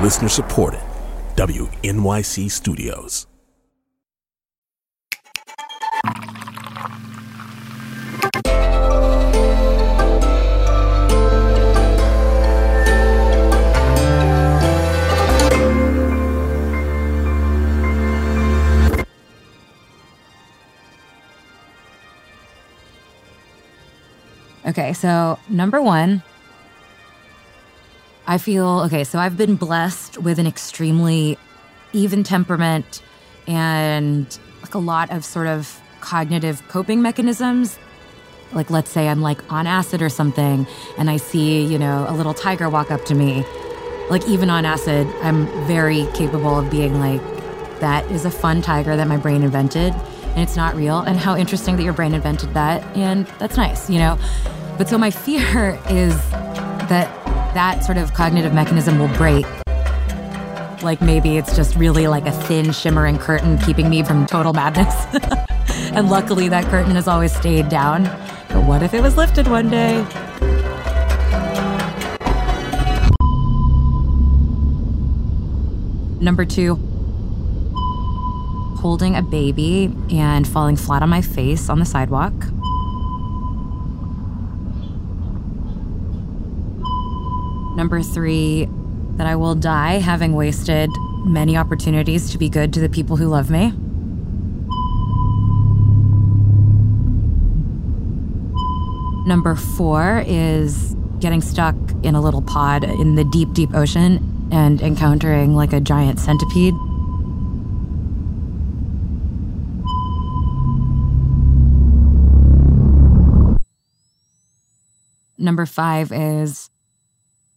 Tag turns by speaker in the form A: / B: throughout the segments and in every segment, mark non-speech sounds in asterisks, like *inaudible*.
A: Listener supported. WNYC Studios.
B: Okay, so number one, I feel okay. So I've been blessed with an extremely even temperament and like a lot of sort of cognitive coping mechanisms. Like, let's say I'm like on acid or something, and I see, you know, a little tiger walk up to me. Like, even on acid, I'm very capable of being like, that is a fun tiger that my brain invented, and it's not real. And how interesting that your brain invented that, and that's nice, you know? But so my *laughs* fear is that that sort of cognitive mechanism will break. Like maybe it's just really like a thin, shimmering curtain keeping me from total madness. *laughs* and luckily, that curtain has always stayed down. But what if it was lifted one day? Number two, holding a baby and falling flat on my face on the sidewalk. Number three, that I will die having wasted many opportunities to be good to the people who love me. Number four is getting stuck in a little pod in the deep, deep ocean and encountering like a giant centipede. Number five is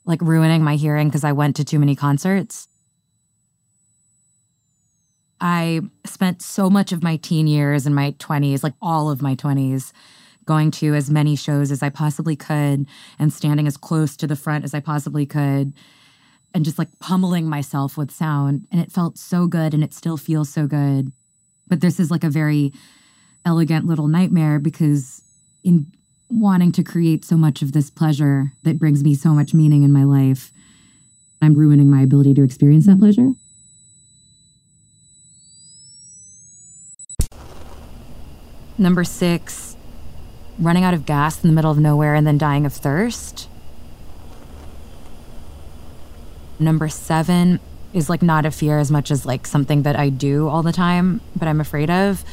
B: like ruining my hearing because I went to too many concerts. I spent so much of my teen years and my 20s, like all of my 20s, going to as many shows as I possibly could and standing as close to the front as I possibly could and just like pummeling myself with sound. And it felt so good and it still feels so good. But this is like a very elegant little nightmare because in wanting to create so much of this pleasure that brings me so much meaning in my life, I'm ruining my ability to experience that pleasure. Number six, running out of gas in the middle of nowhere and then dying of thirst. Number seven is like not a fear as much as like something that I do all the time, but I'm afraid of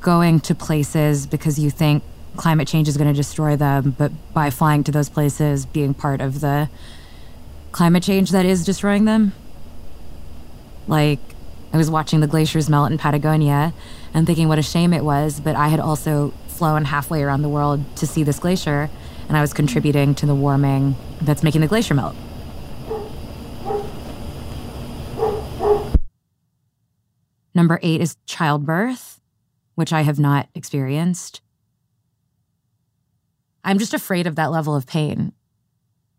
B: going to places because you think climate change is going to destroy them, but by flying to those places, being part of the climate change that is destroying them. Like, I was watching the glaciers melt in Patagonia and thinking what a shame it was, but I had also flown halfway around the world to see this glacier, and I was contributing to the warming that's making the glacier melt. Number eight is childbirth, which I have not experienced. I'm just afraid of that level of pain.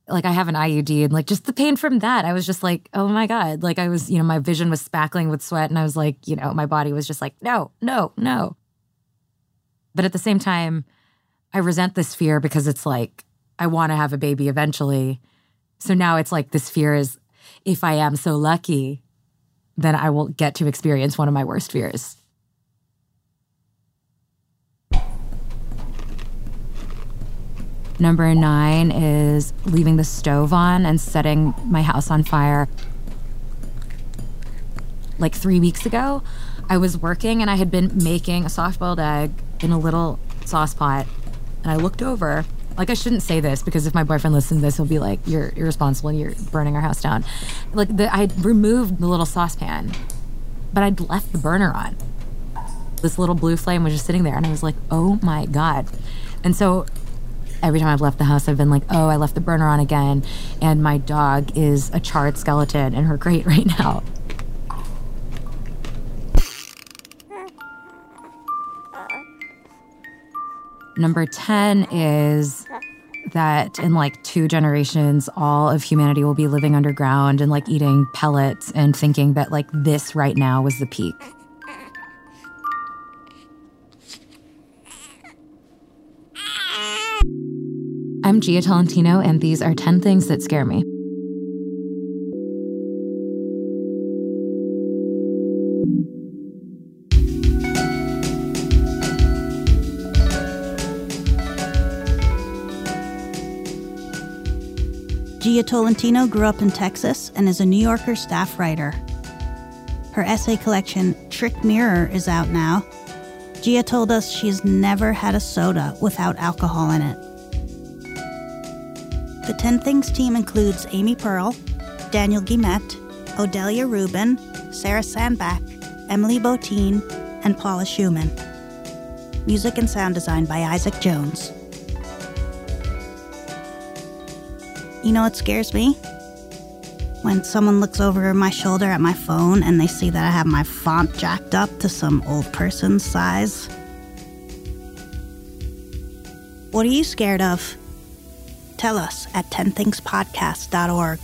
B: Like I have an IUD and like just the pain from that, I was just like, oh my God. Like I was, you know, my vision was spackling with sweat and I was like, you know, my body was just like, no, no, no. But at the same time, I resent this fear because it's like, I want to have a baby eventually. So now it's like this fear is if I am so lucky, then I will get to experience one of my worst fears. Number nine is leaving the stove on and setting my house on fire. Like three weeks ago, I was working and I had been making a soft boiled egg in a little sauce pot. And I looked over. Like, I shouldn't say this because if my boyfriend listens to this, he'll be like, You're irresponsible and you're burning our house down. Like, the, I removed the little saucepan, but I'd left the burner on. This little blue flame was just sitting there. And I was like, Oh my God. And so every time I've left the house, I've been like, oh, I left the burner on again. And my dog is a charred skeleton in her grate *laughs* right now. Number 10 is that in like two generations, all of humanity will be living underground and like eating pellets and thinking that like this right now was the peak. I'm Jia Tolentino, and these are 10 things that scare me.
C: Jia Tolentino grew up in Texas and is a New Yorker staff writer. Her essay collection, Trick Mirror, is out now. Jia told us she's never had a soda without alcohol in it. The 10 Things team includes Amy Pearl, Daniel Guillemette, Odelia Rubin, Sarah Sandbach, Emily Botein, and Paula Szuchman. Music and sound design by Isaac Jones. You know what scares me? When someone looks over my shoulder at my phone and they see that I have my font jacked up to some old person's size. What are you scared of? Tell us at 10thingspodcast.org.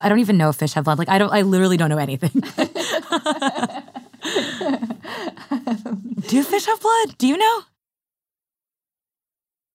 B: I don't even know if fish have blood. Like I don't I literally don't know anything. *laughs* *laughs* Do fish have blood? Do you know?